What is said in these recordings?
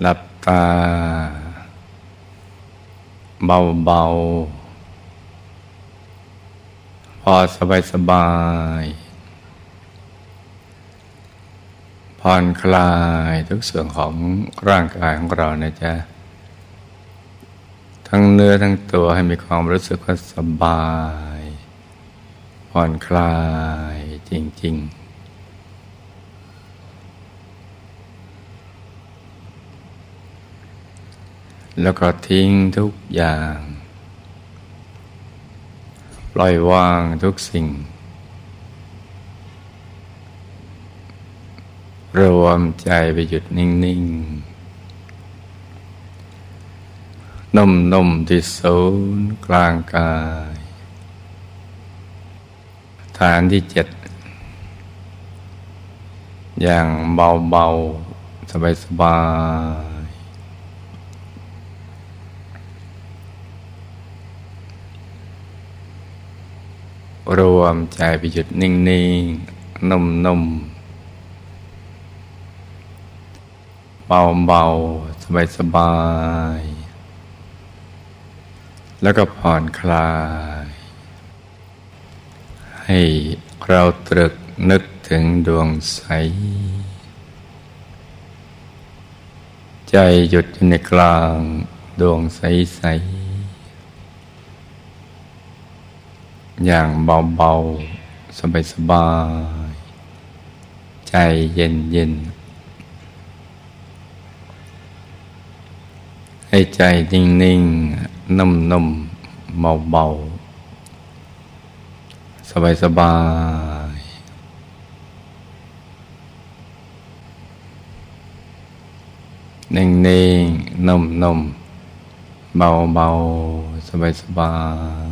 หลับตา เบาๆ พอสบายสบายผ่อนคลายทุกส่วนของร่างกายของเรานะจ๊ะ ทั้งเนื้อทั้งตัวให้มีความรู้สึกว่าสบาย ผ่อนคลายจริง ๆ แล้วก็ทิ้งทุกอย่าง ปล่อยวางทุกสิ่ง รวมใจไปหยุดนิ่ง ๆนุ่มๆที่ศูนย์กลางกาย ฐานที่เจ็ด อย่างเบา ๆ สบาย ๆ รวมใจไปหยุดนิ่งๆนนุ่มๆ เบาๆ สบายๆ แล้วก็ผ่อนคลาย ให้เราตรึกนึกถึงดวงใส ใจหยุดอยู่ในกลางดวงใสๆ อย่างเบาๆ สบายๆ ใจเย็นๆ ให้ใจนิ่งๆ นุ่มๆ เบาๆ สบายๆนิ่งๆนุ่มๆเบาๆสบายๆ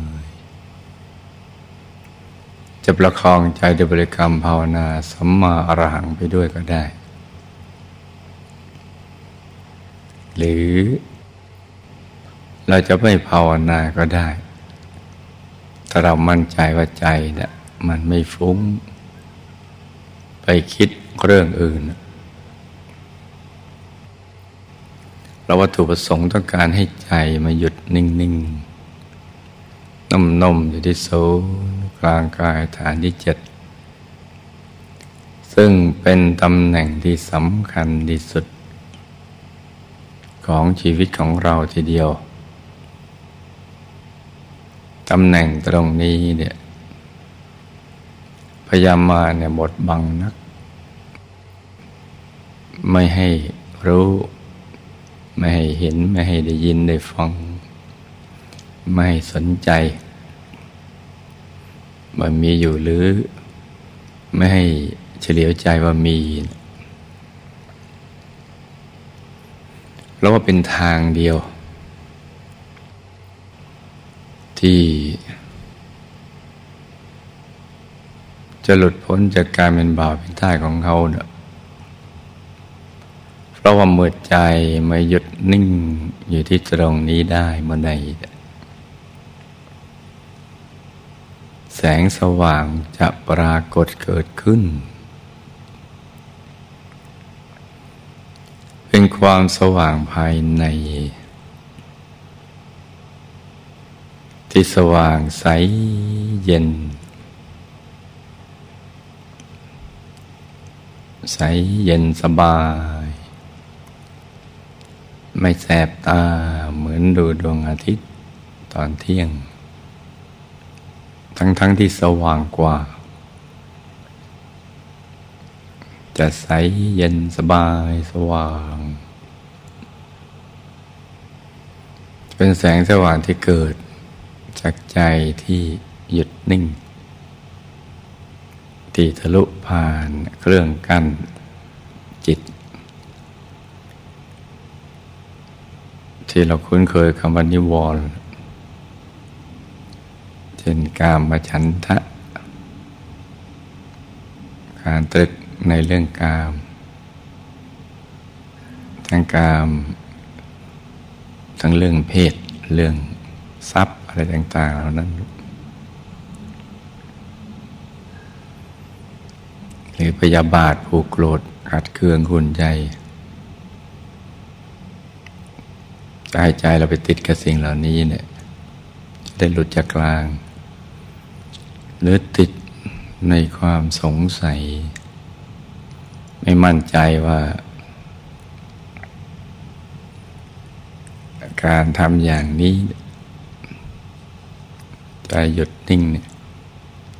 จะประคองใจด้วยบริกรรมภาวนาสัมมาอรหังไปด้วยก็ได้ หรือ เราจะไม่ภาวนาก็ได้ถ้าเรามั่นใจว่าใจเนี่ยมันไม่ฟุ้ง ไปคิดเรื่องอื่นเราวัตถุประสงค์ต้องการให้ใจมาหยุดนิ่งๆนุ่มๆอยู่ที่โซ กลางกายฐานที่เจ็ดซึ่งเป็นตำแหน่งที่สำคัญที่สุด ของชีวิตของเราทีเดียว ตำแหน่งตรงนี้เนี่ยพยายามมาเนี่ยบทบังนัก ไม่ให้รู้ ไม่ให้เห็น ไม่ให้ได้ยินได้ฟัง ไม่สนใจ มันมีอยู่หรือ ไม่ให้เฉลียวใจว่ามีเราว่าเป็นทางเดียว ที่จะหลุดพ้นจากการเป็นบาปเป็นท่ายของเขาเนะเพราะว่าเมื่อใจมาหยุดนิ่งอยู่ที่ตรงนี้ได้เมื่อใด แสงสว่างจะปรากฏเกิดขึ้น เป็นความสว่างภายใน ที่สว่างใสเย็น ใสเย็นสบาย ไม่แสบตาเหมือนดูดวงอาทิตย์ตอนเที่ยง ทั้งๆทที่สว่างกว่า จะใสเย็นสบายสว่าง เป็นแสงสว่างที่เกิด จากใจที่หยุดนิ่ง ที่ทะลุผ่านเครื่องกั้นจิต ที่เราคุ้นเคยคำว่านิวรณ์ เช่นกามฉันทะ การตรึกในเรื่องกาม ทั้งกาม ทั้งเรื่องเพศ เรื่องทรัพย์อะไรต่าง ๆ เหล่านั้น หรือพยาบาทผูกโกรธขัดเคืองคุณใจใจใจเราไปติดกับสิ่งเหล่านี้เนี่ยได้หลุดจากกลาง หรือติดในความสงสัย ไม่มั่นใจว่า การทำอย่างนี้ใจหยุดนิ่งเนี่ย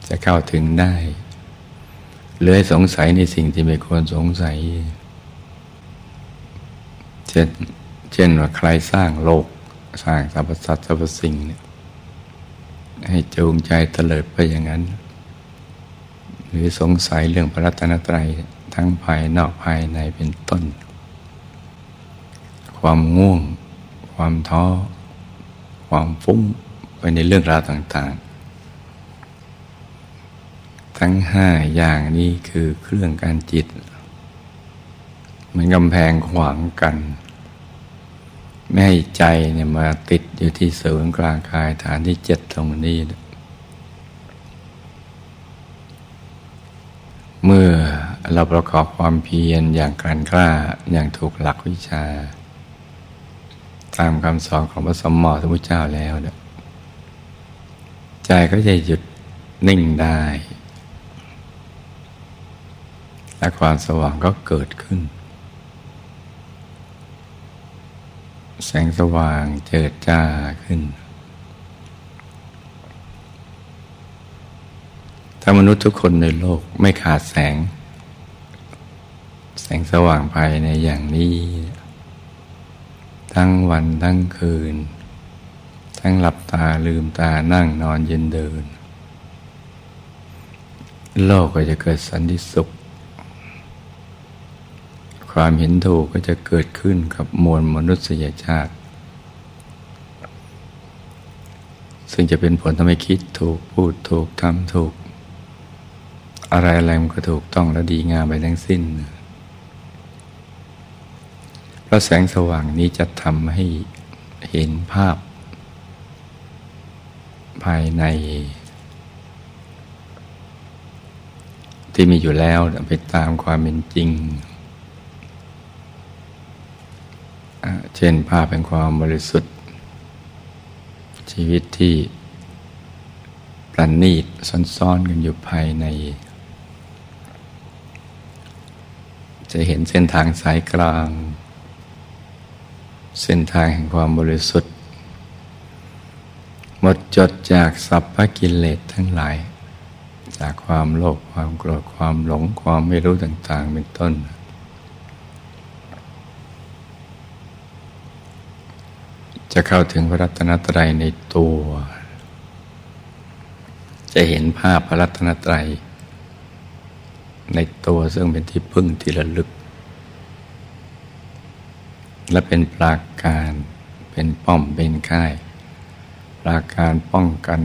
จะเข้าถึงได้เลยสงสัยในสิ่งที่ไม่ควรสงสัย เช่นเช่นว่าใครสร้างโลกสร้างสรรพสัตว์สรรพสิ่งเนี่ย ให้จูงใจเตลิดไปอย่างนั้น หรือสงสัยเรื่องพระรัตนตรัยทั้งภายนอกภายในเป็นต้น ความง่วง ความท้อ ความฟุ้งไปในเรื่องราวต่างๆ ทั้งห้าอย่างนี้คือเครื่องการจิต เหมือนกำแพงขวางกัน ไม่ให้ใจเนี่ยมาติดอยู่ที่ศูนย์กลางกายฐานที่เจ็ดตรงนี้ เมื่อเราประกอบความเพียรอย่างกลั่นกล้าอย่างถูกหลักวิชา ตามคำสอนของพระสมมติพระเจ้าแล้วเนี่ยใจก็จะหยุดนิ่งได้ และความสว่างก็เกิดขึ้น แสงสว่างเจิดจ้าขึ้น ถ้ามนุษย์ทุกคนในโลกไม่ขาดแสง แสงสว่างภายในอย่างนี้ ทั้งวันทั้งคืน ทั้งหลับตาลืมตานั่งนอนยืนเดิน โลกก็จะเกิดสันติสุข ความเห็นถูกก็จะเกิดขึ้นกับมวลมนุษยชาติ ซึ่งจะเป็นผลทำให้คิดถูกพูดถูกทำถูก อะไรอะไรมันก็ถูกต้องและดีงามไปทั้งสิ้นเพราะแสงสว่างนี้จะทำให้เห็นภาพ ภายใน ที่มีอยู่แล้วไปตามความเป็นจริง เช่นภาพแห่งความบริสุทธิ์ ชีวิตที่ประณีตซ่อนๆกันอยู่ภายใน จะเห็นเส้นทางสายกลาง เส้นทางแห่งความบริสุทธิ์ หมดจดจากสัพพกิเลสทั้งหลาย จากความโลภความโกรธความหลงความไม่รู้ต่าง ๆ เป็นต้น จะเข้าถึงพระรัตนตรัยในตัว จะเห็นภาพพระรัตนตรัย ในตัวซึ่งเป็นที่พึ่งที่ระลึก และเป็นปราการเป็นป้อมเป็นค่าย ปราการป้องกัน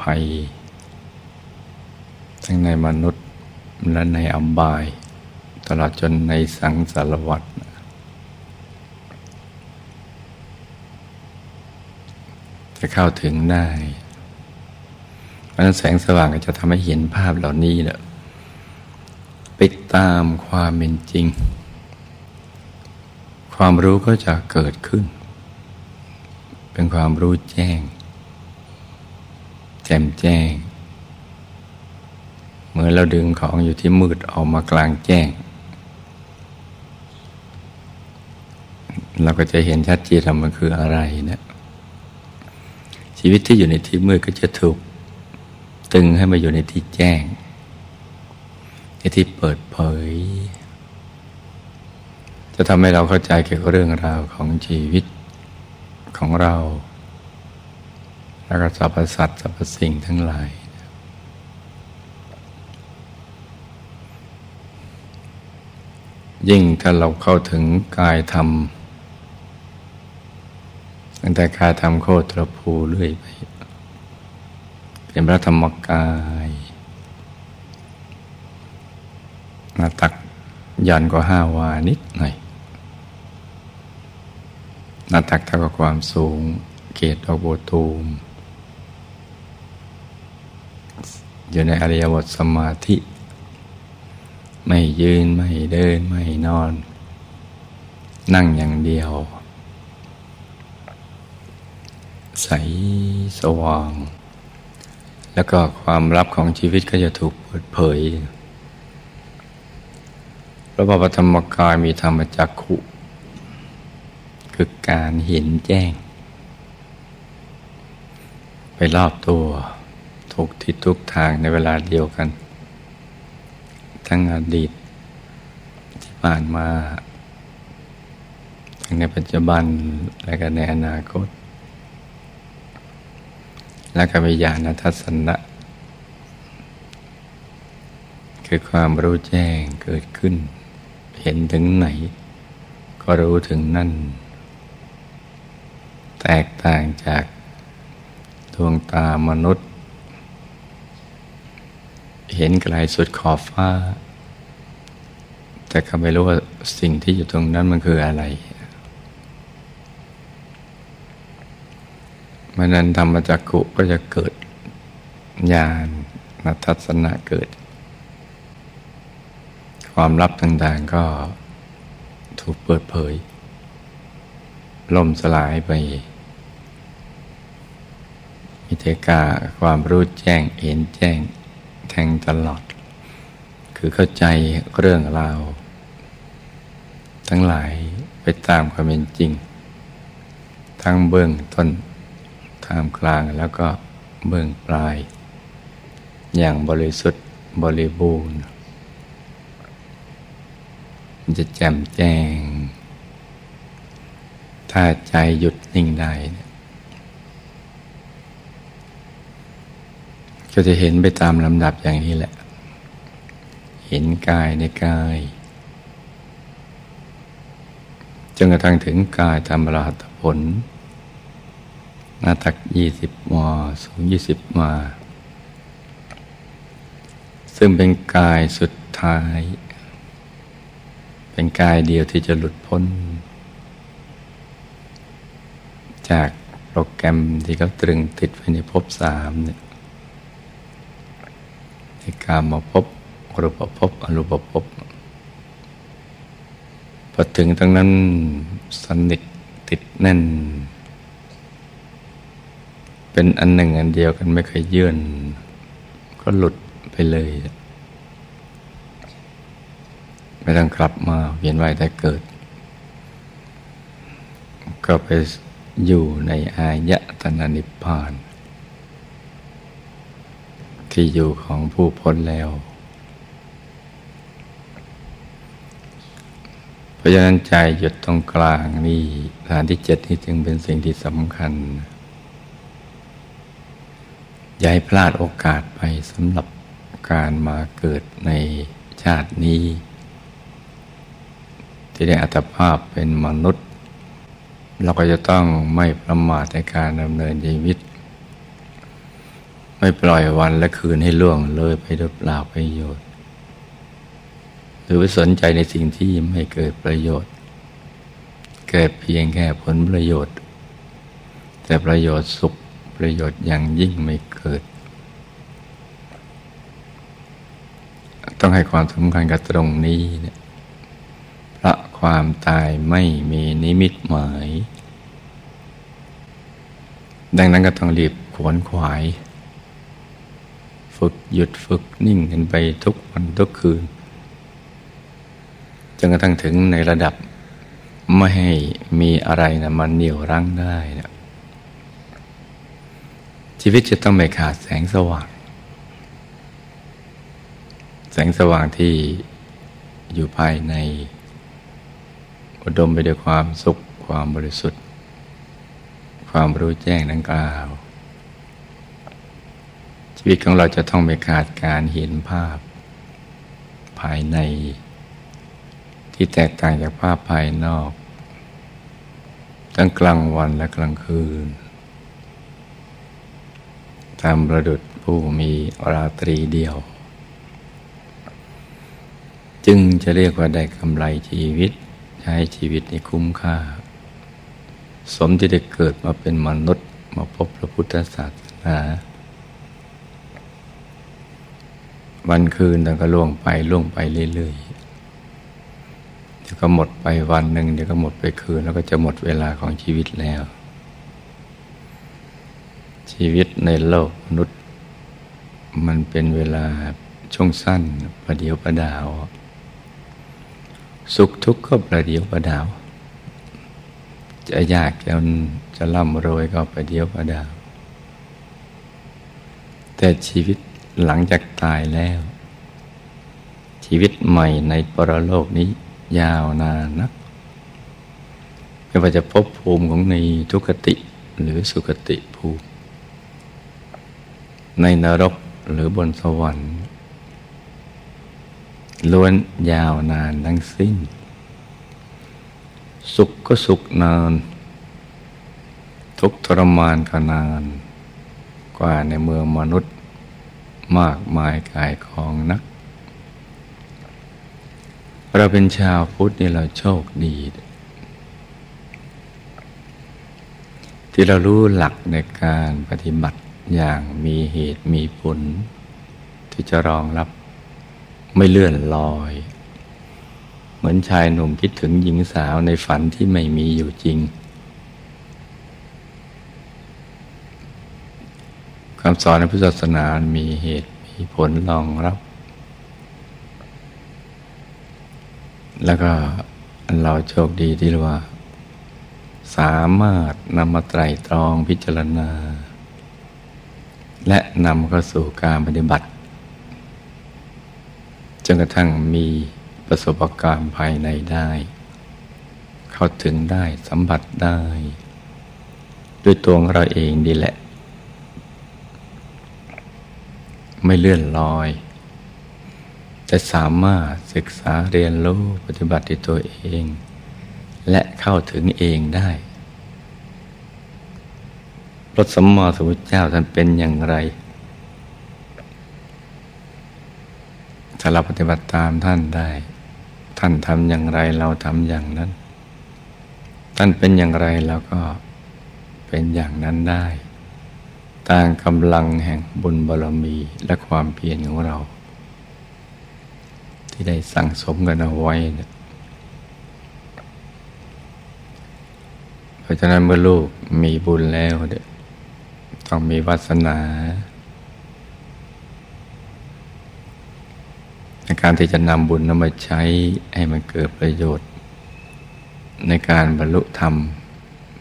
ภัย ทั้งในมนุษย์และในอบาย ตลอดจนในสังสารวัฏ จะเข้าถึงได้เพราะนั้นแสงสว่างก็จะทำให้เห็นภาพเหล่านี้แหละไปตามความเป็นจริง ความรู้ก็จะเกิดขึ้น เป็นความรู้แจ้ง แจ่มแจ้งเมื่อเราดึงของอยู่ที่มืดออกมากลางแจ้ง เราก็จะเห็นชัดเจนว่ามันคืออะไรนะ ชีวิตที่อยู่ในที่มืดก็จะถูกตึงให้มาอยู่ในที่แจ้ง ในที่เปิดเผย จะทำให้เราเข้าใจเกี่ยวกับเรื่องราวของชีวิตของเรา แล้วก็สรรพสัตว์สรรพสิ่งทั้งหลาย ยิ่งถ้าเราเข้าถึงกายธรรม ตั้งแต่กายทำโคตรภูเรื่อยไป เป็นพระธรรมกายนาตักยันกว่าห้าวานิดหน่อยนาตักเท่ากับความสูง เกตดอกโบตูม อยู่ในอริยบทสมาธิ ไม่ยืน ไม่เดิน ไม่นอน นั่งอย่างเดียว ใสสว่าง แล้วก็ความลับของชีวิตก็จะถูกเปิดเผยพระบรธรรมกายมีธรรมจักขุ คือการเห็นแจ้ง ไปรอบตัวทุกทิศทุกทางในเวลาเดียวกัน ทั้งอดีตที่ผ่านมา ทั้งในปัจจุบันและก็ในอนาคต และก็วิญญาณทัศนะ คือความรู้แจ้งเกิดขึ้น เห็นถึงไหน ก็รู้ถึงนั่น แตกต่างจากดวงตามนุษย์ เห็นไกลสุดขอบฟ้า แต่ก็ไม่รู้ว่าสิ่งที่อยู่ตรงนั้นมันคืออะไร มันนั้นธรรมจักขุก็จะเกิดญาณนัทัศนะเกิด ความลับต่างๆก็ถูกเปิดเผย ล่มสลายไปมิเทกาความรู้แจ้งเห็นแจ้งแทงตลอด คือเข้าใจเรื่องราว ทั้งหลายไปตามความเป็นจริง ทั้งเบื้องต้น ท่ามกลางแล้วก็เบื้องปลาย อย่างบริสุทธิ์บริบูรณ์มันจะแจ่มแจ้ง ถ้าใจหยุดนิ่งได้ก็จะเห็นไปตามลำดับอย่างนี้แหละ เห็นกายในกายจนกระทั่งถึงกายธรรมราตผล หน้าตักยี่สิบวาสูงยี่สิบวาซึ่งเป็นกายสุดท้าย เป็นกายเดียวที่จะหลุดพ้น จากโปรแกรมที่เขาตรึงติดไว้ในภพสามเนี่ยกามาพบรูปภพอรูปภพพอถึงตรงนั้นสนิทติดแน่น เป็นอันหนึ่งอันเดียวกันไม่เคยเยื่นก็หลุดไปเลย ไม่ต้องกลับมาเวียนว่ายแต่เกิด ก็ไปอยู่ในอายะตนานิพพาน ที่อยู่ของผู้พ้นแล้ว เพราะฉะนั้นใจหยุดตรงกลางนี่ฐานที่เจ็ดนี่จึงเป็นสิ่งที่สำคัญ อย่าให้พลาดโอกาสไปสำหรับการมาเกิดในชาตินี้ ที่ได้อัตภาพเป็นมนุษย์ เราก็จะต้องไม่ประมาทในการดำเนินชีวิต ไม่ปล่อยวันและคืนให้ล่วงเลยไปโดยเปล่าประโยชน์ หรือไปสนใจในสิ่งที่ไม่เกิดประโยชน์ เกิดเพียงแค่ผลประโยชน์ แต่ประโยชน์สุข ประโยชน์อย่างยิ่งไม่เกิด ต้องให้ความสำคัญกับตรงนี้เนี่ยเพราะความตายไม่มีนิมิตหมาย ดังนั้นก็ต้องรีบขวนขวาย ฝึกหยุดฝึกนิ่งกันไปทุกวันทุกคืนจนกระทั่งถึงในระดับไม่ให้มีอะไรนะมันเหนี่ยวรั้งได้นะ ชีวิตจะต้องไม่ขาดแสงสว่าง แสงสว่างที่อยู่ภายใน อุดมไปด้วยความสุขความบริสุทธิ์ ความรู้แจ้งดังกล่าว ชีวิตของเราจะต้องไม่ขาดการเห็นภาพ ภายใน ที่แตกต่างจากภาพภายนอก ทั้งกลางวันและกลางคืน ตามประดุดผู้มีราตรีเดียว จึงจะเรียกว่าได้กำไรชีวิตใช้ชีวิตในคุ้มค่า สมที่ได้เกิดมาเป็นมนุษย์มาพบพระพุทธศาสนาวันคืนแต่ก็ล่วงไปล่วงไปเรื่อยๆเดี๋ยวก็หมดไปวันหนึ่งเดี๋ยวก็หมดไปคืน แล้วก็จะหมดเวลาของชีวิตแล้ว ชีวิตในโลกมนุษย์ มันเป็นเวลาช่วงสั้นประเดียวประดาว สุขทุกข์ก็ประเดียวประดาว จะยากจะจะร่ำรวยก็ประเดียวประดาว แต่ชีวิตหลังจากตายแล้ว ชีวิตใหม่ในปรโลกนี้ยาวนานนักไม่ว่าจะพบภูมิของในทุกติหรือสุคติภูมิ ในนรกหรือบนสวรรค์ ล้วนยาวนานทั้งสิ้น สุขก็สุขนาน ทุกทรมานก็นาน กว่าในเมืองมนุษย์มากมายกายของนัก เราเป็นชาวพุทธนี่เราโชคดี ที่เรารู้หลักในการปฏิบัติ อย่างมีเหตุมีผล ที่จะรองรับไม่เลื่อนลอย เหมือนชายหนุ่มคิดถึงหญิงสาวในฝันที่ไม่มีอยู่จริง คำสอนในพุทธศาสนามีเหตุมีผลรองรับ แล้วก็เราโชคดีที่ว่า สามารถนำมาไตรตรองพิจารณา นำเข้าสู่การปฏิบัติ จนกระทั่งมีประสบการณ์ภายในได้ เข้าถึงได้สัมผัสได้ ด้วยตัวของเราเองดีแหละ ไม่เลื่อนลอยแต่สามารถศึกษาเรียนรู้ปฏิบัติตัวเอง และเข้าถึงเองได้ พระสมมาสมุทเจ้าท่านเป็นอย่างไร ถ้าเราปฏิบัติตามท่านได้ ท่านทำอย่างไรเราทำอย่างนั้น ท่านเป็นอย่างไรเราก็เป็นอย่างนั้นได้ตามกำลังแห่งบุญบารมีและความเพียรของเรา ที่ได้สั่งสมกันเอาไว้เนี่ยราะฉะนั้นเมื่อลูกมีบุญแล้วเด็ต้องมีวาสนา ในการที่จะนำบุญนำมาใช้ให้มันเกิดประโยชน์ ในการบรรลุธรรม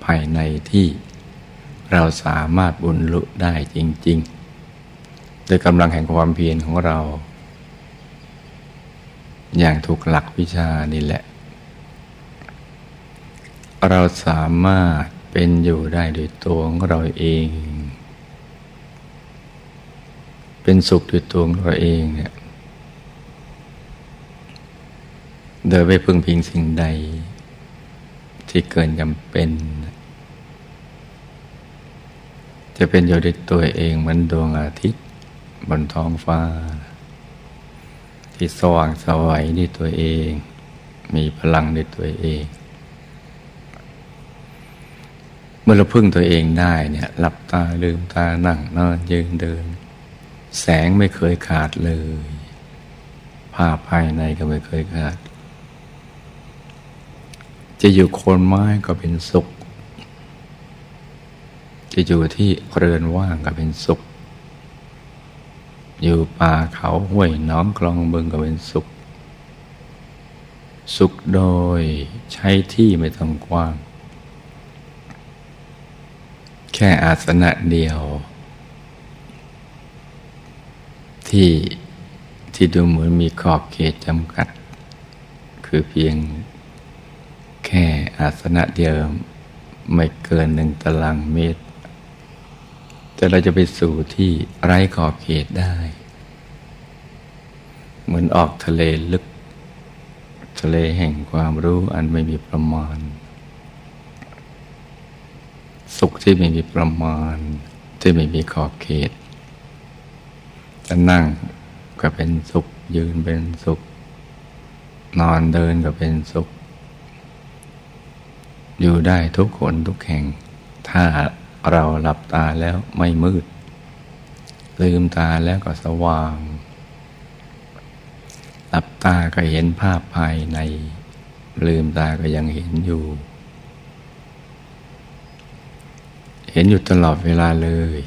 ภายในที่เราสามารถบุญลุได้จริง ๆ โดยกำลังแห่งความเพียรของเรา อย่างถูกหลักวิชานี่แหละ เราสามารถเป็นอยู่ได้โดยตัวของเราเอง เป็นสุขด้วยตัวของเราเองเนี่ย โดยไม่พึ่งพิงสิ่งใด ที่เกินจำเป็น จะเป็นอยู่ด้วยตัวเองเหมือนดวงอาทิตย์ บนท้องฟ้า ที่สว่างสวัยด้วยตัวเอง มีพลังด้วยตัวเอง เมื่อเราพึ่งตัวเองได้เนี่ยหลับตาลืมตานั่งนอนยืนเดิน แสงไม่เคยขาดเลยภาพภายในก็ไม่เคยขาด จะอยู่โคนไม้ก็เป็นสุข จะอยู่ที่เรือนว่างก็เป็นสุข อยู่ป่าเขาห้วยน้องคลองบึงก็เป็นสุข สุขโดยใช้ที่ไม่ต้องกว้าง แค่อาสนะเดียว ที่ที่ดูเหมือนมีขอบเขตจำกัด คือเพียง แค่อาสนะเดียวไม่เกินหนึ่งตารางเมตร แต่เราจะไปสู่ที่ไร้ขอบเขตได้ เหมือนออกทะเลลึก ทะเลแห่งความรู้อันไม่มีประมาณ สุขที่ไม่มีประมาณ ที่ไม่มีขอบเขต จะนั่งก็เป็นสุขยืนเป็นสุข นอนเดินก็เป็นสุข อยู่ได้ทุกคนทุกแห่ง ถ้าเราหลับตาแล้วไม่มืด ลืมตาแล้วก็สว่าง หลับตาก็เห็นภาพภายใน ลืมตาก็ยังเห็นอยู่ เห็นอยู่ตลอดเวลาเลย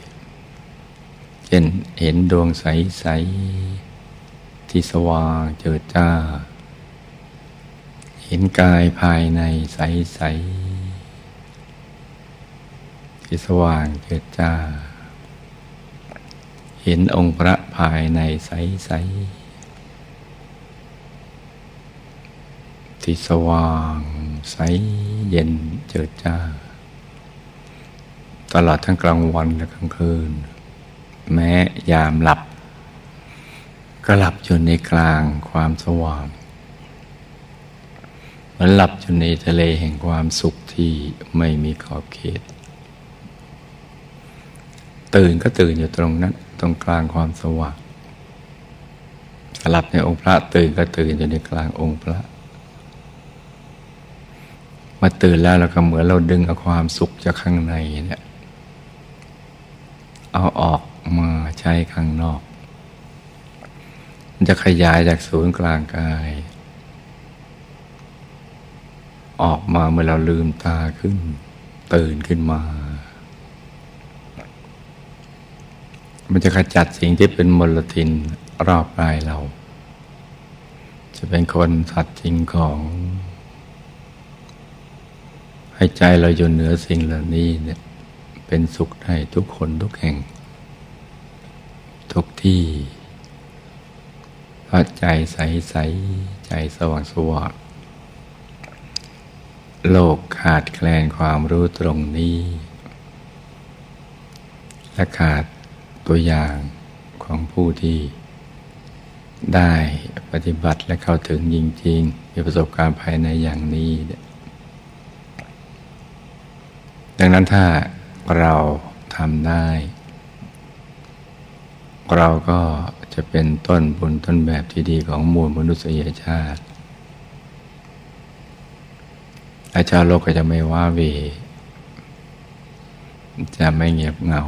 เช่นเห็นดวงใส ๆ ที่สว่างเจิดจ้าเห็นกายภายในใส ๆ ที่สว่างเจิดจ้า เห็นองค์พระภายในใส ๆ ที่สว่างใสเย็นเจิดจ้า ตลอดทั้งกลางวันและกลางคืน แม้ยามหลับ ก็หลับอยู่ในกลางความสว่างเหมือนหลับอยู่ในทะเลแห่งความสุขที่ไม่มีขอบเขต ตื่นก็ตื่นอยู่ตรงนั้น ตรงกลางความสว่างหลับในองค์พระตื่นก็ตื่นอยู่ในกลางองค์พระมาตื่นแล้วเราก็เหมือนเราดึงเอาความสุขจากข้างในเนี่ยเอาออกมาใช้ข้างนอก มันจะขยายจากศูนย์กลางกาย ออกมาเมื่อเราลืมตาขึ้น ตื่นขึ้นมา มันจะขจัดสิ่งที่เป็นมลทินรอบกายเรา จะเป็นคนสัตว์จริงของ ให้ใจเราอยู่เหนือสิ่งเหล่านี้เนี่ยเป็นสุขได้ทุกคนทุกแห่ง ทุกที่เพราะใจใสใสใจสว่างสว่างโลกขาดแคลนความรู้ตรงนี้และขาด ตัวอย่างของผู้ที่ได้ปฏิบัติและเข้าถึงจริงๆมีประสบการณ์ภายในอย่างนี้ ดังนั้นถ้าเราทำได้ เราก็จะเป็นต้นบุญต้นแบบที่ดีของมวลมนุษยชาติ อาชาโลกก็จะไม่ว้าเว จะไม่เงียบเหงา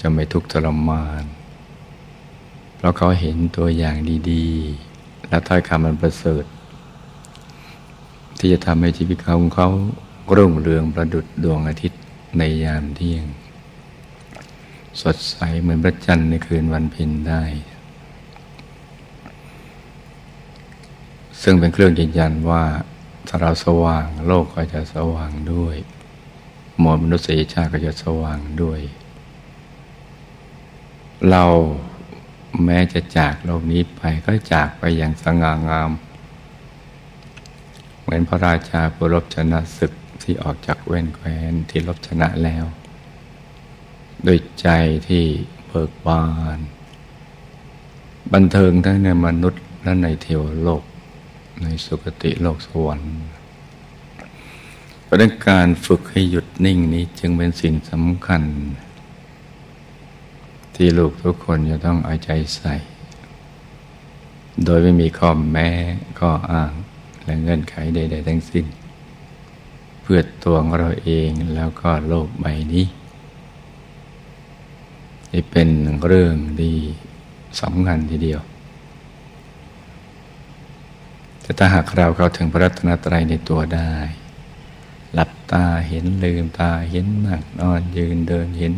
จะไม่ทุกข์ทรมาน เพราะเขาเห็นตัวอย่างดีๆ และถ้อยคำมันประเสริฐ ที่จะทำให้ชีวิตของเขารุ่งเรืองประดุดดวงอาทิตย์ในยามเที่ยง สดใสเหมือนพระจันทร์ในคืนวันเพ็ญได้ ซึ่งเป็นเครื่องยืนยันว่าถ้าเราสว่างโลกก็จะสว่างด้วย มวลมนุษยชาติก็จะสว่างด้วย เราแม้จะจากโลกนี้ไปก็จากไปอย่างสง่างาม เหมือนพระราชาผู้รบชนะศึกที่ออกจากแว่นแคว้นที่รบชนะแล้วด้วยใจที่เบิกบาน บันเทิงทั้งในมนุษย์และในเทวโลก ในสุคติโลกสวรรค์เพราะการฝึกให้หยุดนิ่งนี้จึงเป็นสิ่งสำคัญ ที่ลูกทุกคนจะต้องเอาใจใส่ โดยไม่มีข้อแม้ข้ออ้าง และเงื่อนไขใด ๆ ทั้งสิ้น เพื่อตัวของเราเองแล้วก็โลกใบนี้นี่เป็นเรื่องดีสำคัญทีเดียว แต่ถ้าหากเราเข้าถึงพระรัตนตรัยในตัวได้ หลับตาเห็นลืมตาเห็นนั่งนอนยืนเดินเห็น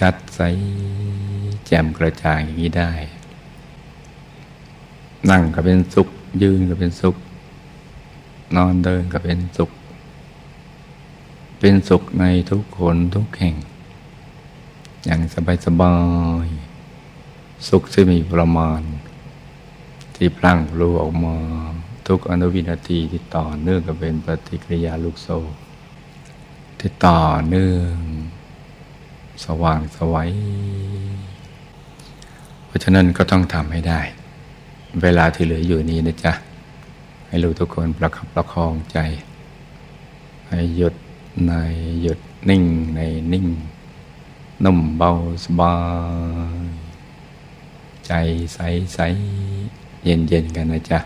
ชัดใสแจ่มกระจ่างอย่างนี้ได้ นั่งก็เป็นสุข ยืนก็เป็นสุข นอนเดินก็เป็นสุข เป็นสุขในทุกคนทุกแห่ง อย่างสบายสบายสุขที่มีประมาณ ที่พลั่งรู้ออกมาทุกอนุวินาทีที่ต่อเนื่องกับเป็นปฏิกิริยาลูกโซ่ที่ต่อเนื่อง สว่างสวัยเพราะฉะนั้นก็ต้องทำให้ได้ เวลาที่เหลืออยู่นี้นะจ๊ะ ให้ลูกทุกคนประคับประคองใจ ให้หยุดในหยุดนิ่งในนิ่ง นุ่มเบาสบาย ใจใสใสเย็นเย็นกันนะจ๊ะ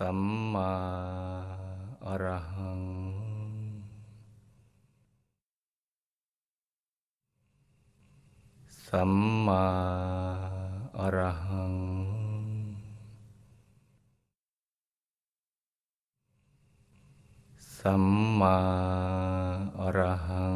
สัมมาอรหัง สัมมาอรหัง สัมมาอรหัง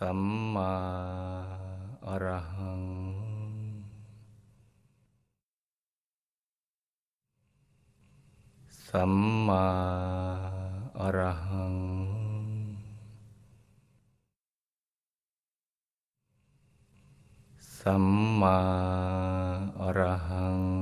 สัมมาอรหัง สัมมาอรหัง สัมมาอรหัง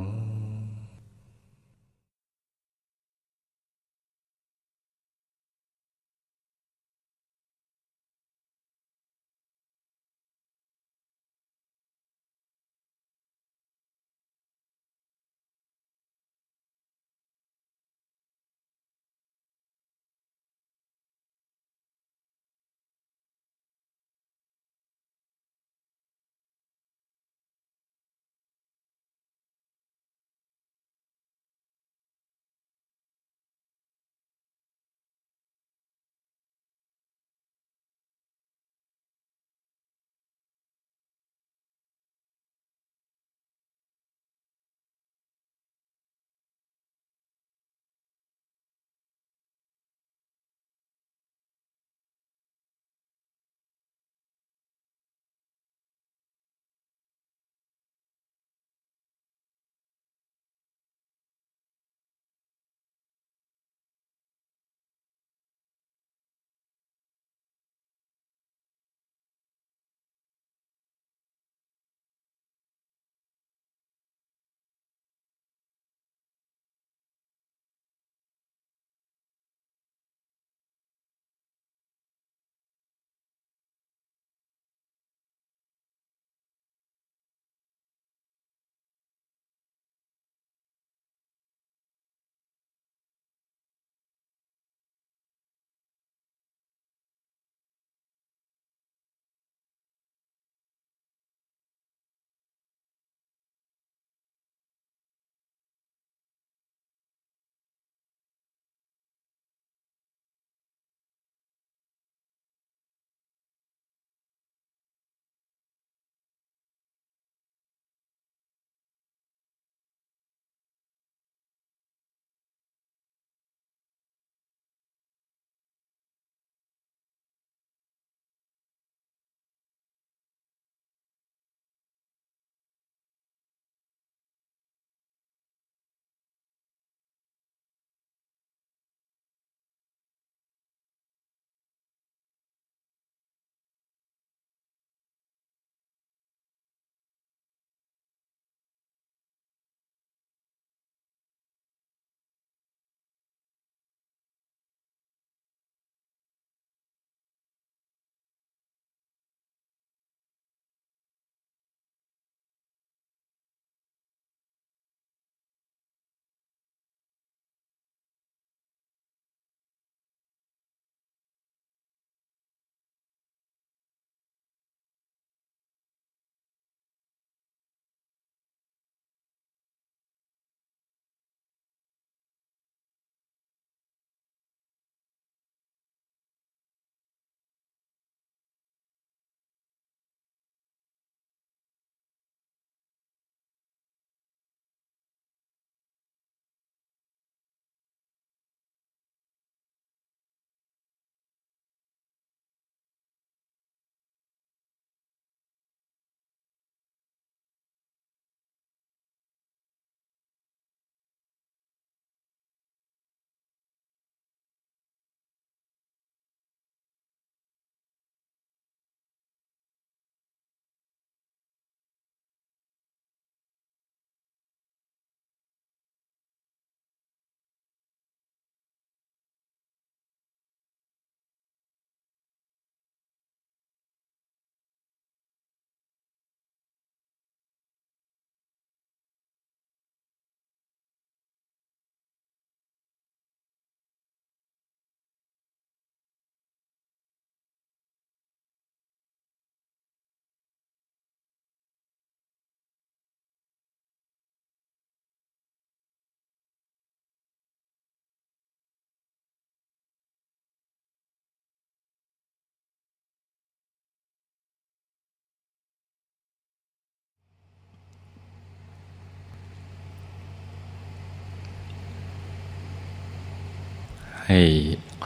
ให้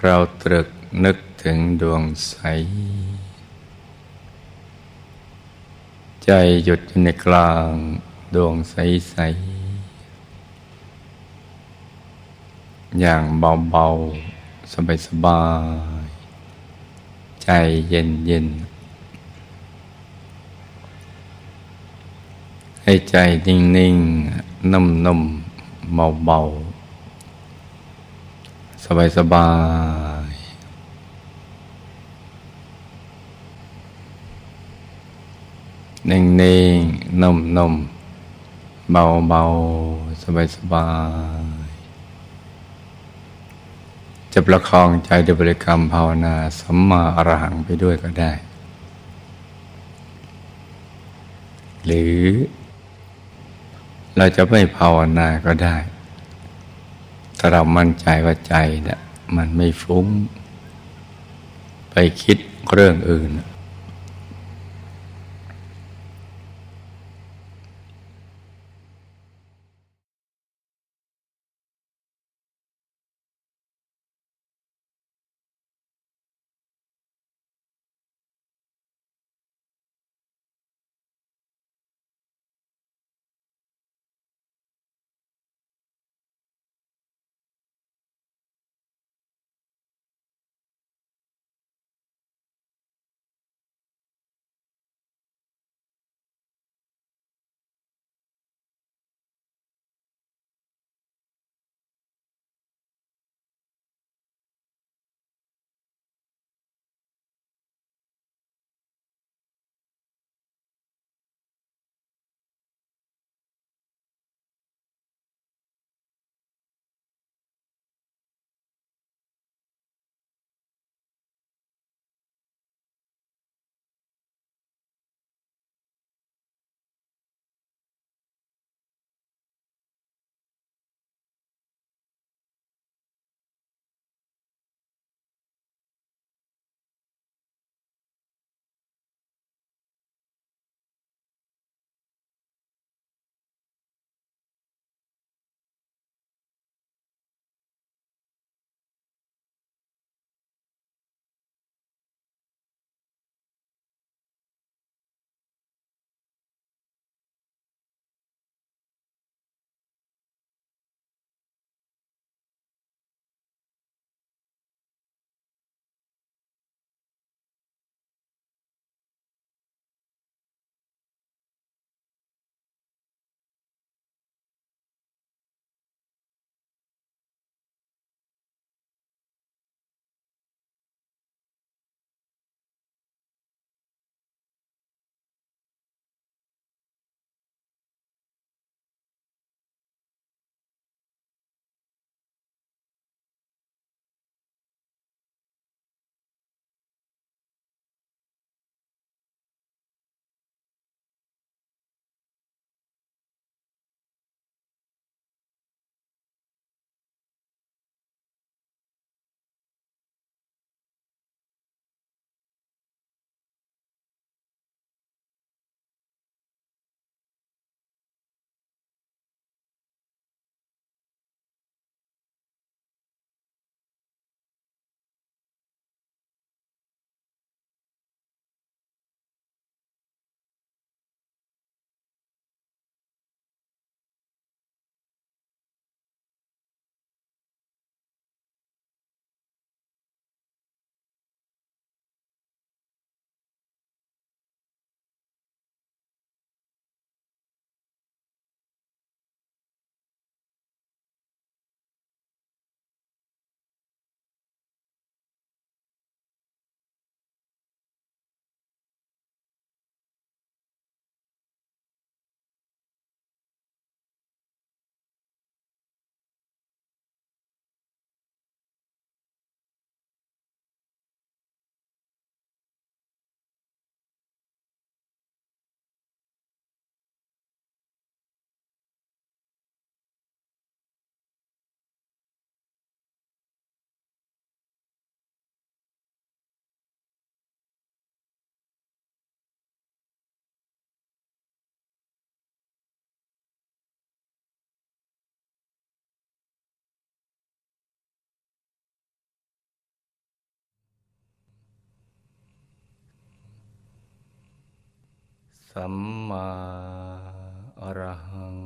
เราตรึกนึกถึงดวงใส ใจหยุดอยู่ในกลางดวงใสๆอย่างเบาๆ สบายๆ ใจเย็นๆให้ใจนิ่งๆ นุ่มๆ เบาๆ สบายๆนิ่งนิ่งนุ่มนุ่มเบาเบาสบายสบายจะประคองใจด้วยบริกรรมภาวนาสัมมาอรหังไปด้วยก็ได้ หรือเราจะไม่ภาวนาก็ได้ ถ้าเรามั่นใจว่าใจเนะี่ยมันไม่ฟุ้ง ไปคิดเรื่องอื่น สัมมาอรหัง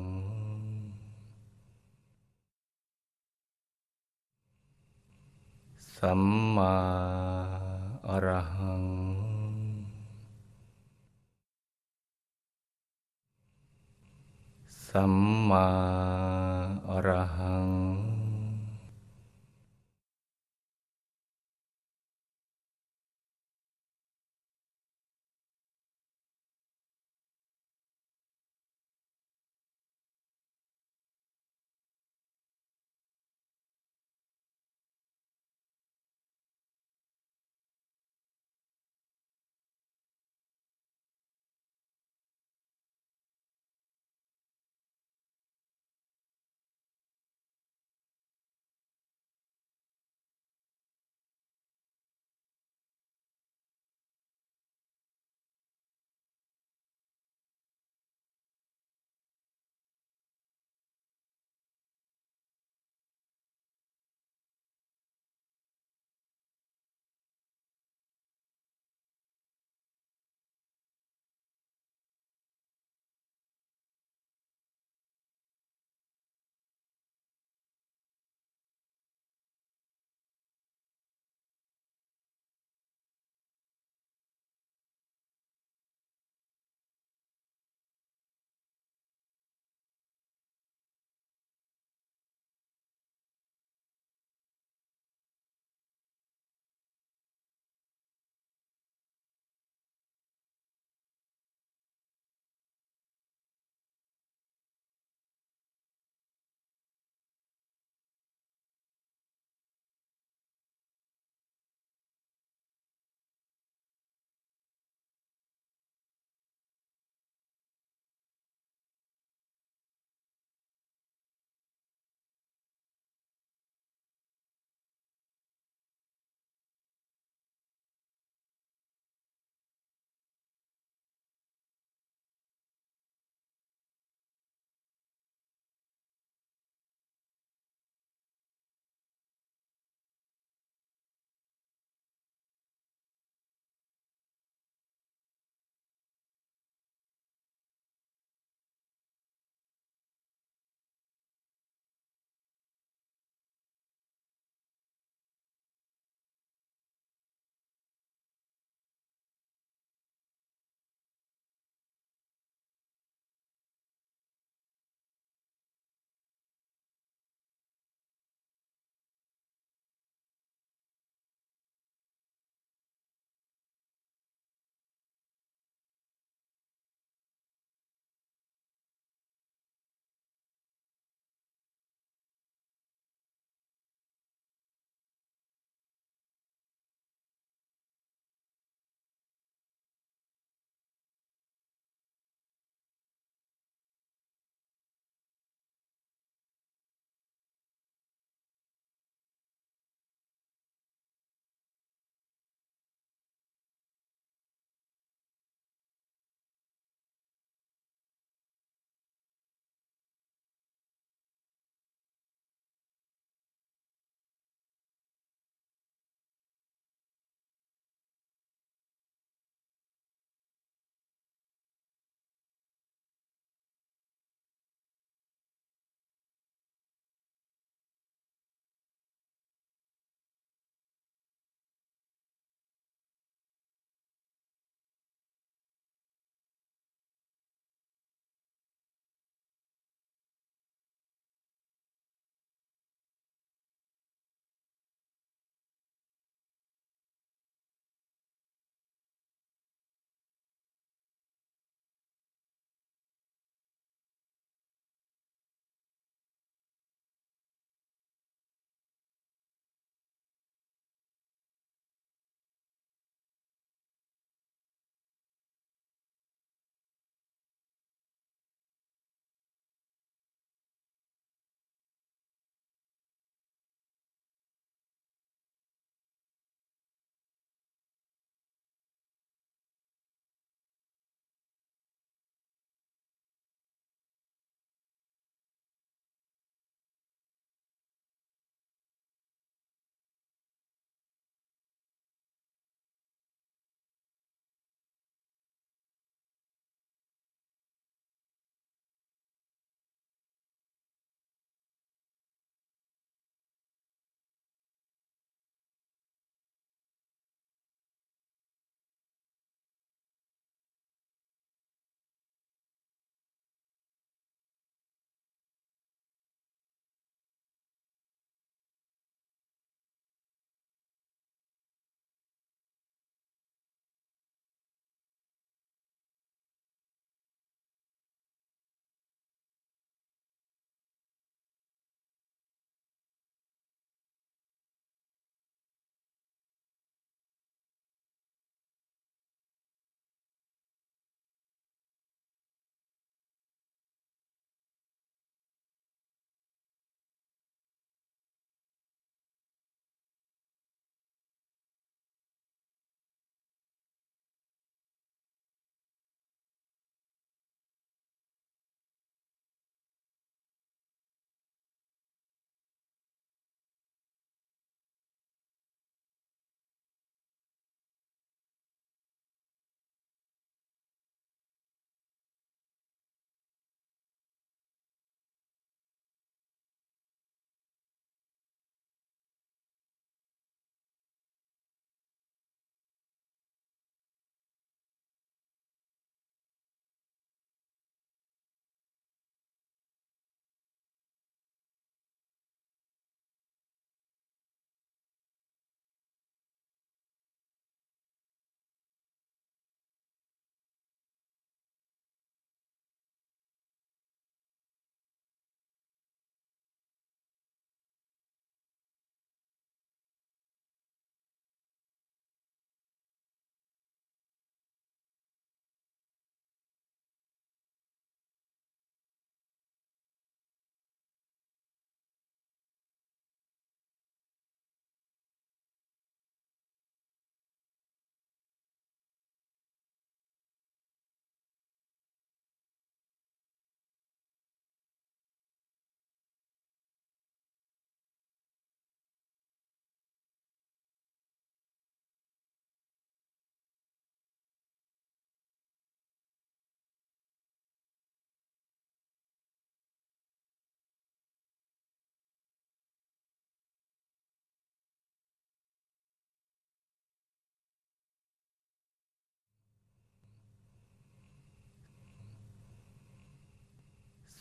สัมมาอรหัง สัมมาอรหัง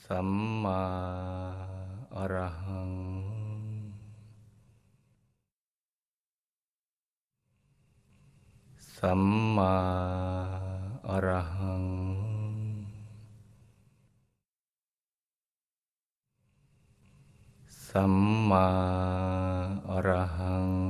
สัมมาอรหัง สัมมาอรหัง สัมมาอรหัง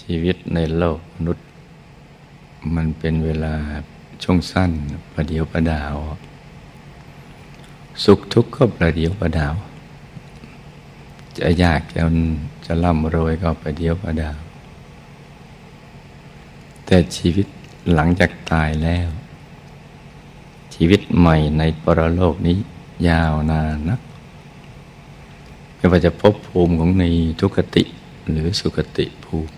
ชีวิตในโลกมนุษย์ มันเป็นเวลาช่วงสั้นประเดียวประดาว สุขทุกข์ก็ประเดียวประดาว จะยากจะจะร่ำรวยก็ประเดียวประดาว แต่ชีวิตหลังจากตายแล้ว ชีวิตใหม่ในปรโลกนี้ยาวนานนักไม่ว่าจะพบภูมิของในทุกติหรือสุคติภูมิ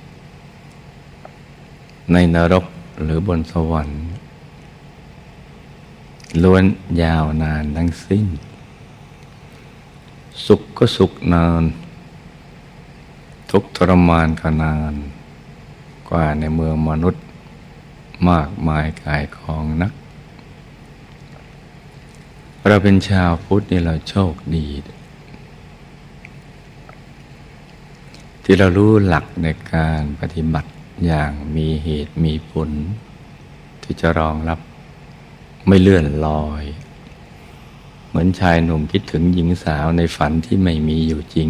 ในนรกหรือบนสวรรค์ล้วนยาวนานทั้งสิ้น สุขก็สุขนาน ทุกทรมานก็นาน กว่าในเมืองมนุษย์มากมายกายของนัก เราเป็นชาวพุทธนี่เราโชคดี ที่เรารู้หลักในการปฏิบัติ อย่างมีเหตุมีผล ที่จะรองรับไม่เลื่อนลอย เหมือนชายหนุ่มคิดถึงหญิงสาวในฝันที่ไม่มีอยู่จริง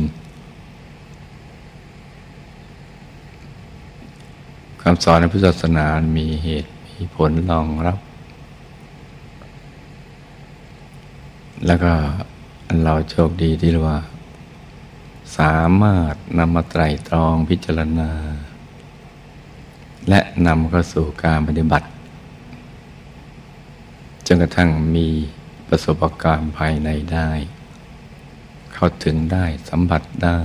คำสอนในพุทธศาสนามีเหตุมีผลรองรับ แล้วก็เราโชคดีที่ว่า สามารถนำมาไตรตรองพิจารณา และนำเข้าสู่การปฏิบัติจนกระทั่งมีประสบการณ์ภายในได้ เข้าถึงได้สัมผัสได้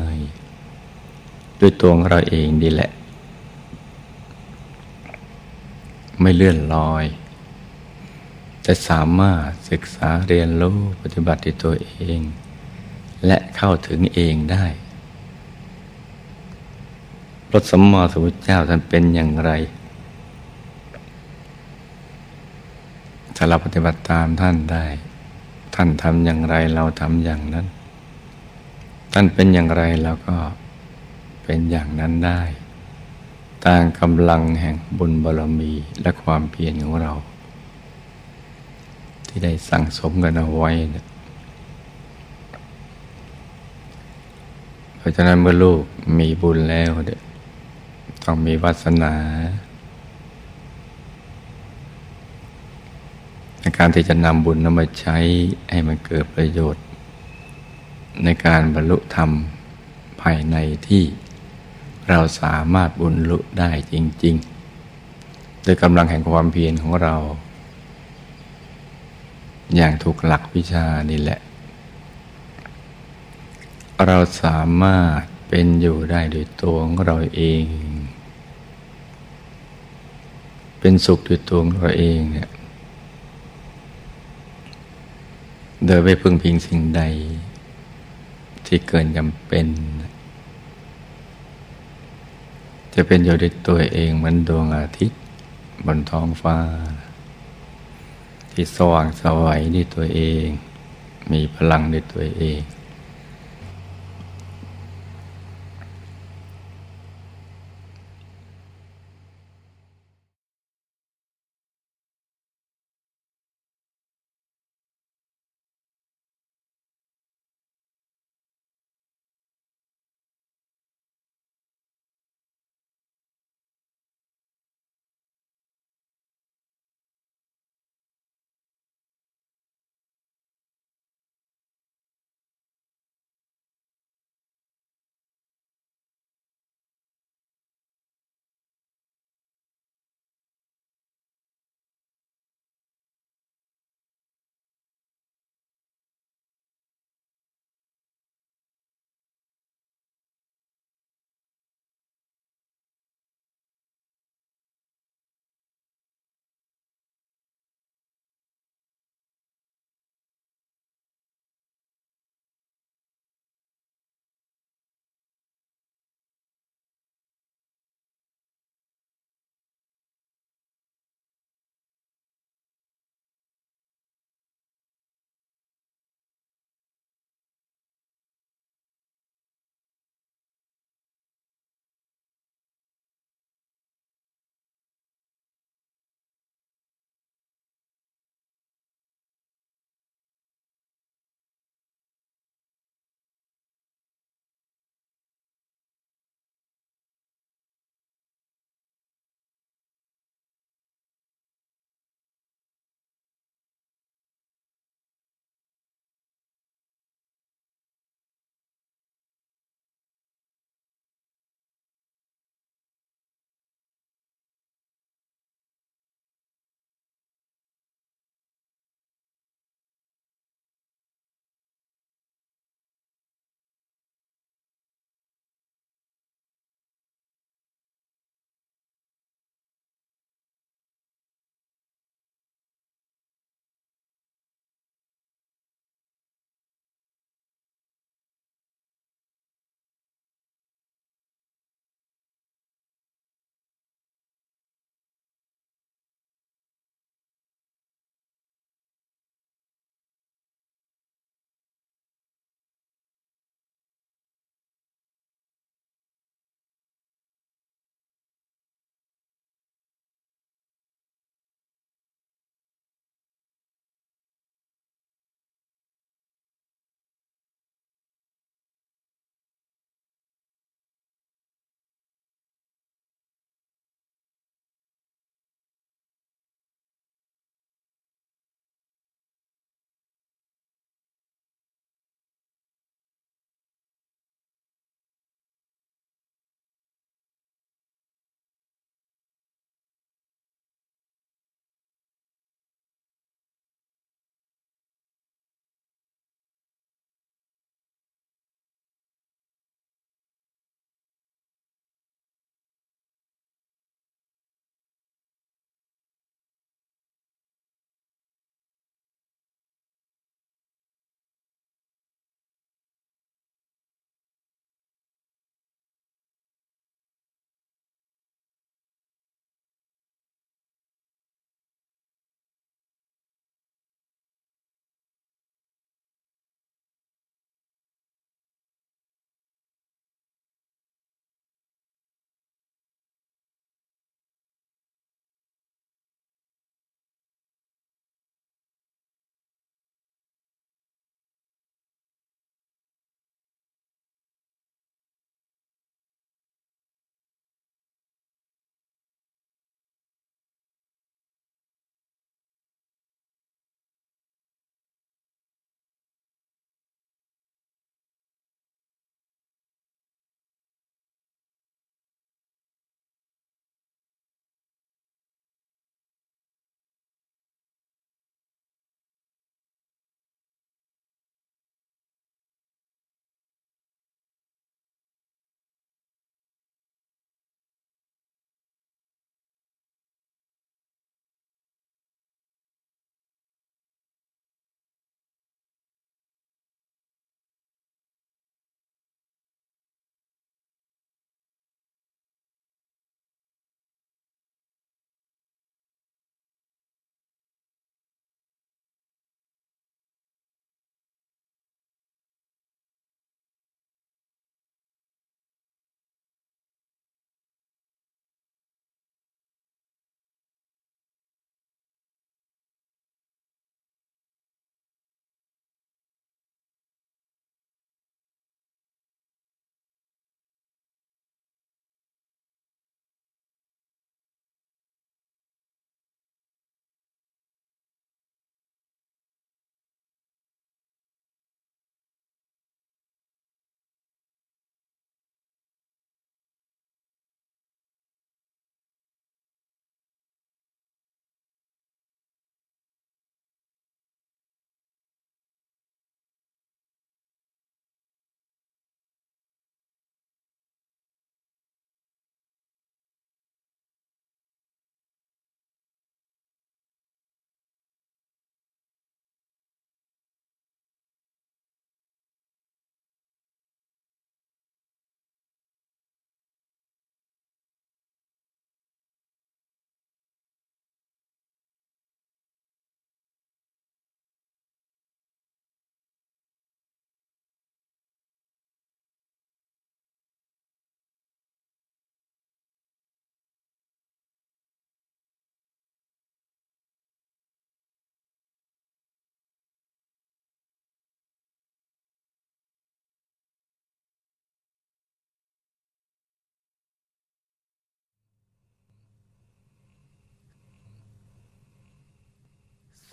ด้วยตัวของเราเองดีแหละ ไม่เลื่อนลอยจะสามารถศึกษาเรียนรู้ปฏิบัติตัวเอง และเข้าถึงเองได้ รถสมมติสมุทเจ้าท่านเป็นอย่างไรถ้าเราปฏิบัติตามท่านได้ ท่านทำอย่างไรเราทำอย่างนั้น ท่านเป็นอย่างไรเราก็เป็นอย่างนั้นได้ตามกำลังแห่งบุญบารมีและความเพียรของเรา ที่ได้สั่งสมกันเอาไว้นะเพราะฉะนั้นเมื่อลูกมีบุญแล้ว ต้องมีวาสนา ในการที่จะนำบุญนำมาใช้ให้มันเกิดประโยชน์ ในการบรรลุธรรมภายในที่เราสามารถบุญลุได้จริง ๆ ด้วยกำลังแห่งความเพียรของเรา อย่างถูกหลักวิชานี่แหละ เราสามารถเป็นอยู่ได้โดยตัวของเราเอง เป็นสุขด้วยตัวของเราเองเนี่ยโดยไม่พึ่งพิงสิ่งใด ที่เกินจำเป็น จะเป็นอยู่ด้วยตัวเองเหมือนดวงอาทิตย์ บนท้องฟ้า ที่สว่างสวัยด้วยตัวเอง มีพลังด้วยตัวเอง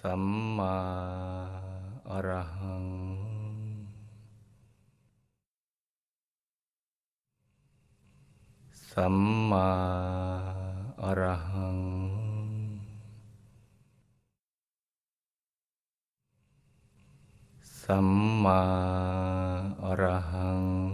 สัมมาอรหัง สัมมาอรหัง สัมมาอรหัง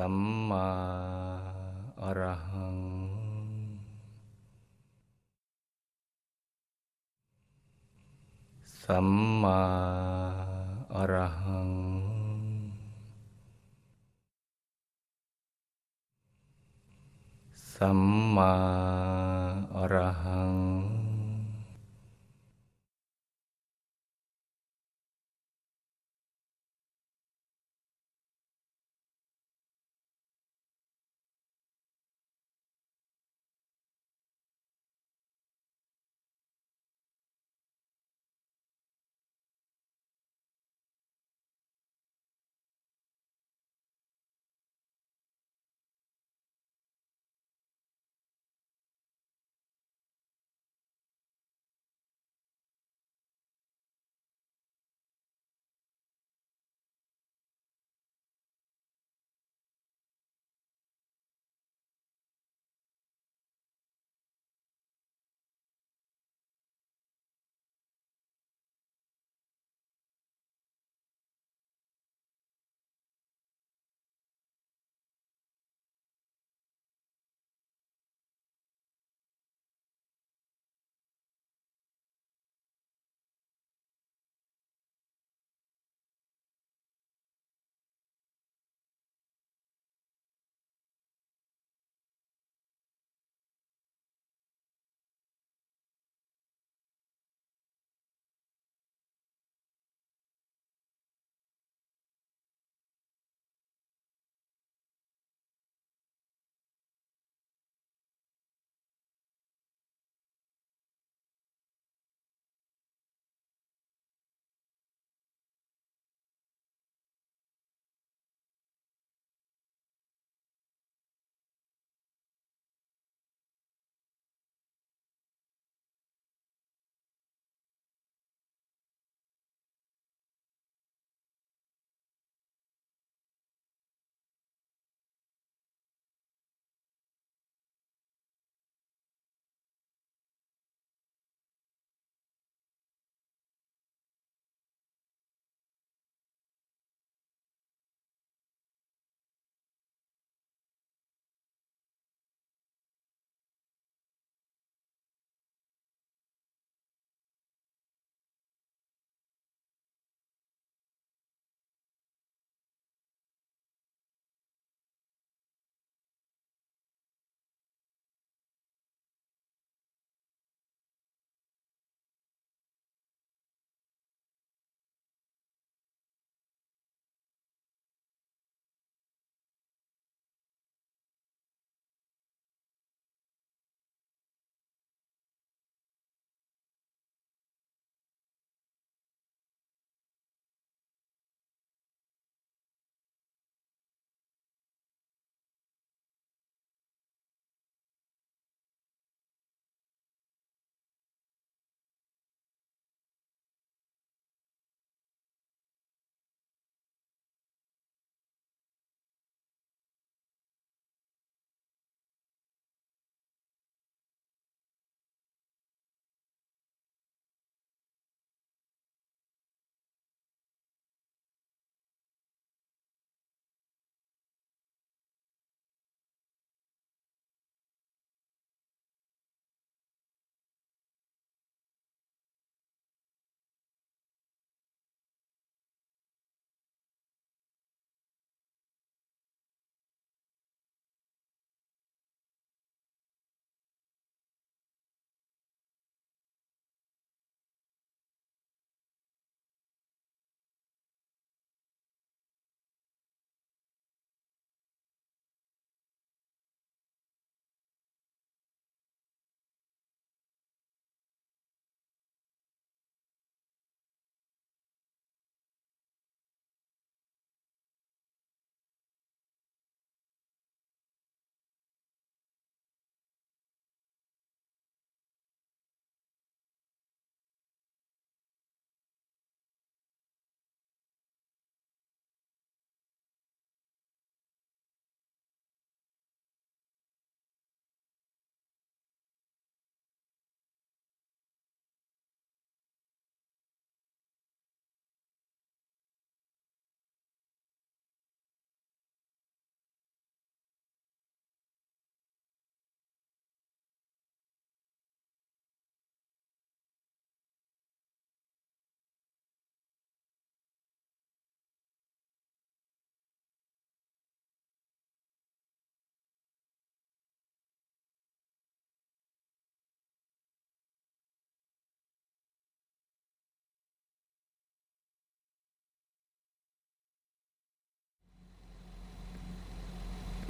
สัมมาอรหัง สัมมาอรหัง สัมมาอรหัง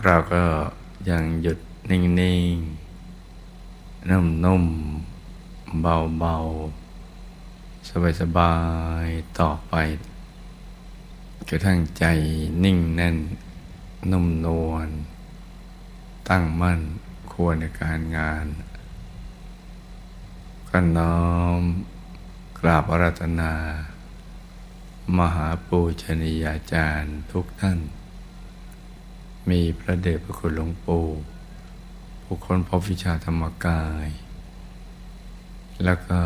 เราก็ยังหยุดนิ่งๆ นุ่มๆ เบาๆ สบายๆ ต่อไปกระทั่งใจนิ่งแน่น นุ่มนวลตั้งมั่นควรในการงานก็น้อมกราบอารัตนา มหาปูชนียาจารย์ทุกท่าน มีพระเดชพระคุณหลวงปู่ผู้คนพบวิชาธรรมกาย แล้วก็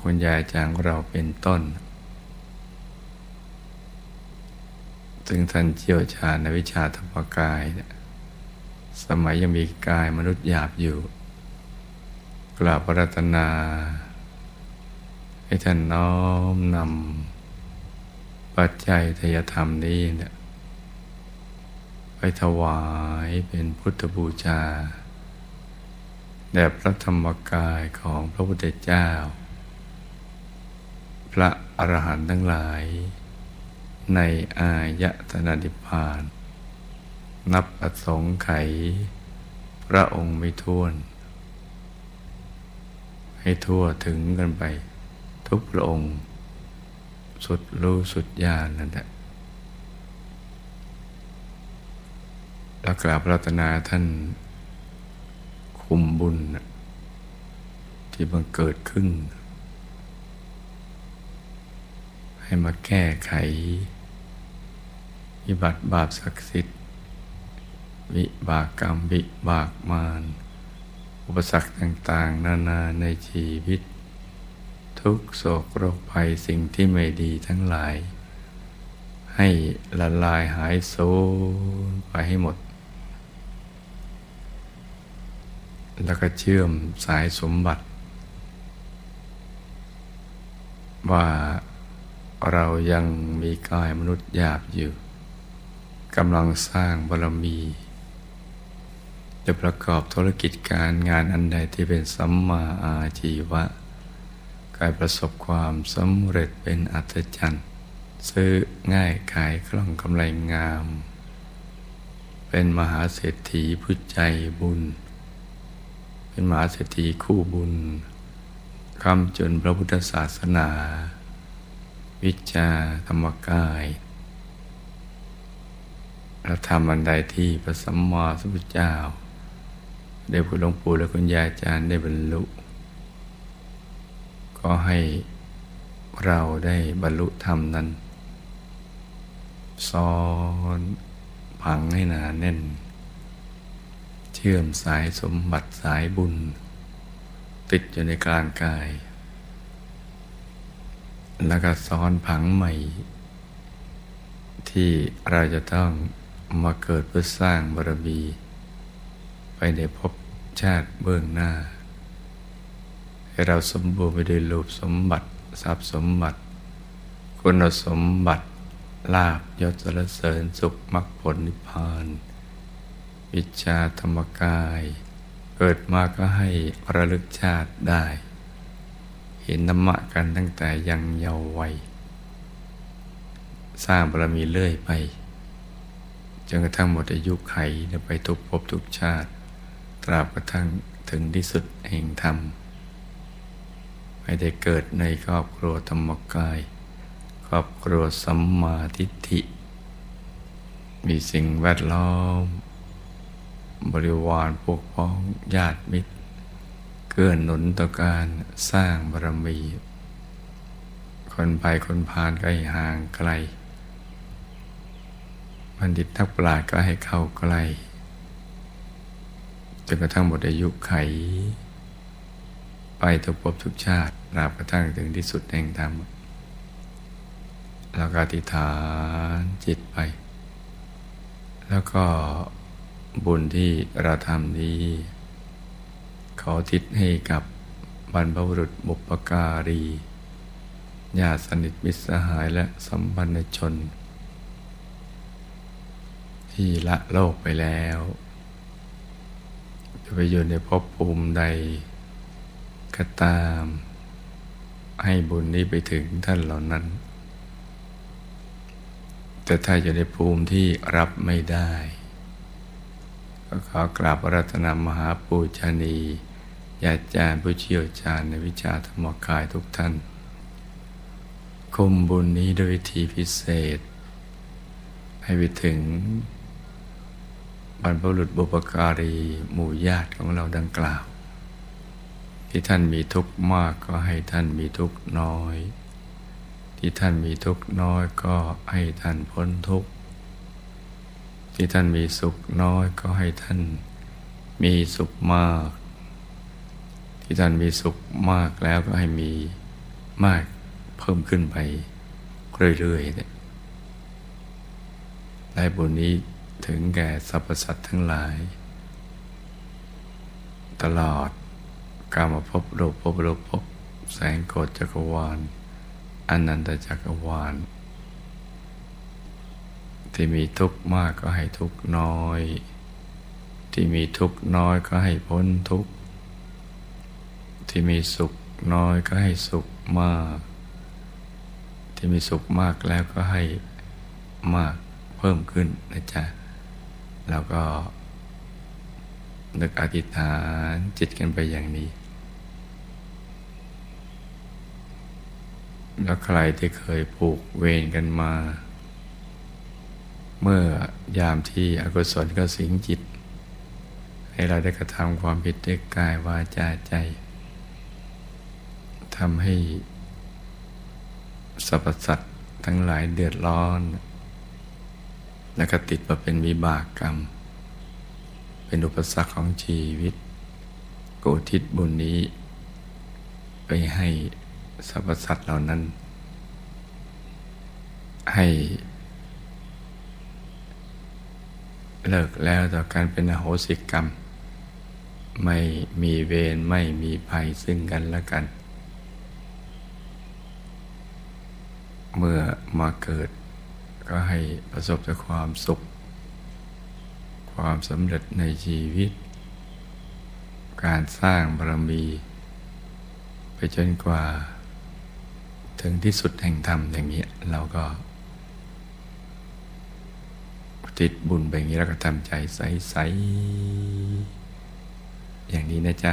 คุณยายจางเราเป็นต้น ซึ่งท่านเชี่ยวชาญในวิชาธรรมกาย สมัยยังมีกายมนุษย์หยาบอยู่ กราบพระรัตนา ให้ท่านน้อมนำปัจจัยทยธรรมนี้เนี่ย ไปถวายเป็นพุทธบูชาแด่พระธรรมกายของพระพุทธเจ้า พระอรหันต์ทั้งหลาย ในอายตนานิพาน นับอสงไขยพระองค์ไม่ท้วน ให้ทั่วถึงกันไป ทุกพระองค์ สุดรู้สุดญาณนั่นแหละ แล้วกราบรัตนาท่านคุมบุญ ที่บังเกิดขึ้น ให้มาแก้ไขวิบัติบาปศักดิ์สิทธิ์ วิบากกรรมวิบากมารอุปสรรคต่างๆ นานาในชีวิต ทุกโศกโรคภัยสิ่งที่ไม่ดีทั้งหลาย ให้ละลายหายสูญไปให้หมด แล้วก็เชื่อมสายสมบัติ ว่าเรายังมีกายมนุษย์หยาบอยู่กำลังสร้างบารมีจะประกอบธุรกิจการงานอันใดที่เป็นสัมมาอาชีวะกายประสบความสำเร็จเป็นอัศจรรย์ซื้อง่ายขายคล่องกำไรงาม เป็นมหาเศรษฐีผู้ใจบุญ เป็นมหาเศรษฐีคู่บุญคำจนพระพุทธศาสนา วิชาธรรมกายเราทำอันใดที่พระสัมมาสัมพุทธเจ้า ได้พูดหลวงปู่และคุณยายอาจารย์ได้บรรลุ ก็ให้เราได้บรรลุธรรมนั้นซ้อนผังให้หนาแน่น เชื่อมสายสมบัติสายบุญ ติดอยู่ในกลางกาย แล้วก็ซ้อนผังใหม่ ที่เราจะต้องมาเกิดเพื่อสร้างบารมี ไปในภพชาติเบื้องหน้า ให้เราสมบูรณ์ไปด้วยรูปสมบัติทรัพย์สมบัติ คุณสมบัติลาบยศสรเสริญสุขมรรคผลนิพพาน วิชาธรรมกาย เกิดมาก็ให้ระลึกชาติได้ เห็นธรรมะกันตั้งแต่ยังเยาว์วัย สร้างบารมีเรื่อยไปจนกระทั่งหมดอายุไขไปทุกภพทุกชาติ ตราบกระทั่งถึงที่สุดแห่งธรรมไม่ได้เกิดในครอบครัวธรรมกาย ครอบครัวสัมมาทิฏฐิ มีสิ่งแวดล้อม บริวารพวกพ้องญาติมิตร เกื้อหนุนต่อการสร้างบารมี คนไปคนผ่านก็ห่างไกล บัณฑิตทักปราชก็ให้เข้าใกล้จนกระทั่งหมดอายุไข ไปทุกภพทุกชาติราบกระทั่งถึงที่สุดแห่งธรรมแล้วก็ติฐานจิตไป แล้วก็ บุญที่เราทำนี้ ขอทิศให้กับบรรพบุรุษบุปการีญาติสนิทมิตรสหายและสัมพันธชน ที่ละโลกไปแล้ว จะไปอยู่ในภพภูมิใดก็ตาม ให้บุญนี้ไปถึงท่านเหล่านั้น แต่ถ้าอยู่ในภูมิที่รับไม่ได้ ก็ขอกราบรัตนามหาปูชนีญาจารย์ผู้เชี่ยวชาญในวิชาธรรมกายทุกท่าน คุมบุญนี้ด้วยวิธีพิเศษ ให้ไปถึงบรรพบุรุษบุปการีหมู่ญาติของเราดังกล่าว ที่ท่านมีทุกข์มากก็ให้ท่านมีทุกข์น้อย ที่ท่านมีทุกข์น้อยก็ให้ท่านพ้นทุกข์ ที่ท่านมีสุขน้อยก็ให้ท่านมีสุขมาก ที่ท่านมีสุขมากแล้วก็ให้มีมากเพิ่มขึ้นไปเรื่อยๆเนี่ยได้บุญนี้ถึงแก่สรรพสัตว์ทั้งหลาย ตลอดกามาพบโลกพบโลกพบแสงโกฏจักรวาลอนันตจักรวาล ที่มีทุกข์มากก็ให้ทุกข์น้อย ที่มีทุกข์น้อยก็ให้พ้นทุกข์ ที่มีสุขน้อยก็ให้สุขมาก ที่มีสุขมากแล้วก็ให้มากเพิ่มขึ้นนะจ๊ะ แล้วก็ นึกอธิษฐานจิตกันไปอย่างนี้ แล้วใครที่เคยผูกเวรกันมา เมื่อยามที่อกุศลก็สิงจิต ให้เราได้กระทำความผิดด้วยกายวาจาใจทำให้สรรพสัตว์ทั้งหลายเดือดร้อน แล้วก็ติดมาเป็นวิบากกรรม เป็นอุปสรรคของชีวิตโกทิศบุญนี้ ไปให้สรรพสัตว์เหล่านั้น ให้ เลิกแล้วต่อการเป็นอโหสิกรรม ไม่มีเวรไม่มีภัยซึ่งกันและกัน เมื่อมาเกิดก็ให้ประสบแต่ความสุข ความสำเร็จในชีวิต การสร้างบารมี ไปจนกว่า ถึงที่สุดแห่งธรรมอย่างนี้เราก็ ติดบุญไปอย่างนี้แล้วก็ทำใจใส ๆ อย่างนี้นะจ๊ะ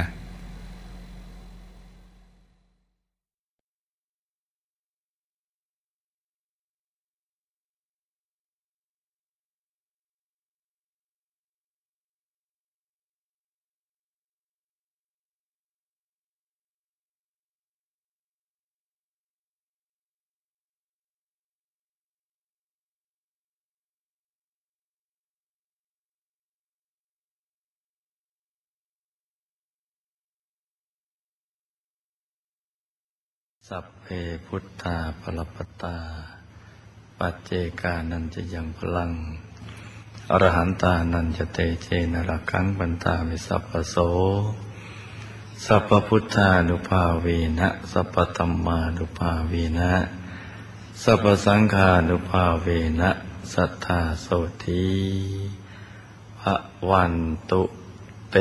สัพเพพุทธาปรปตา ปัจเจกานันจะยังพลัง อรหันตานันจะเตเจนรักังบันตามิสัพพโส สัพพุทธานุภาเวนะ สัพพธรรมานุภาเวนะ สัพพสังฆานุภาเวนะ สัทธาโสทีพระวันตุเต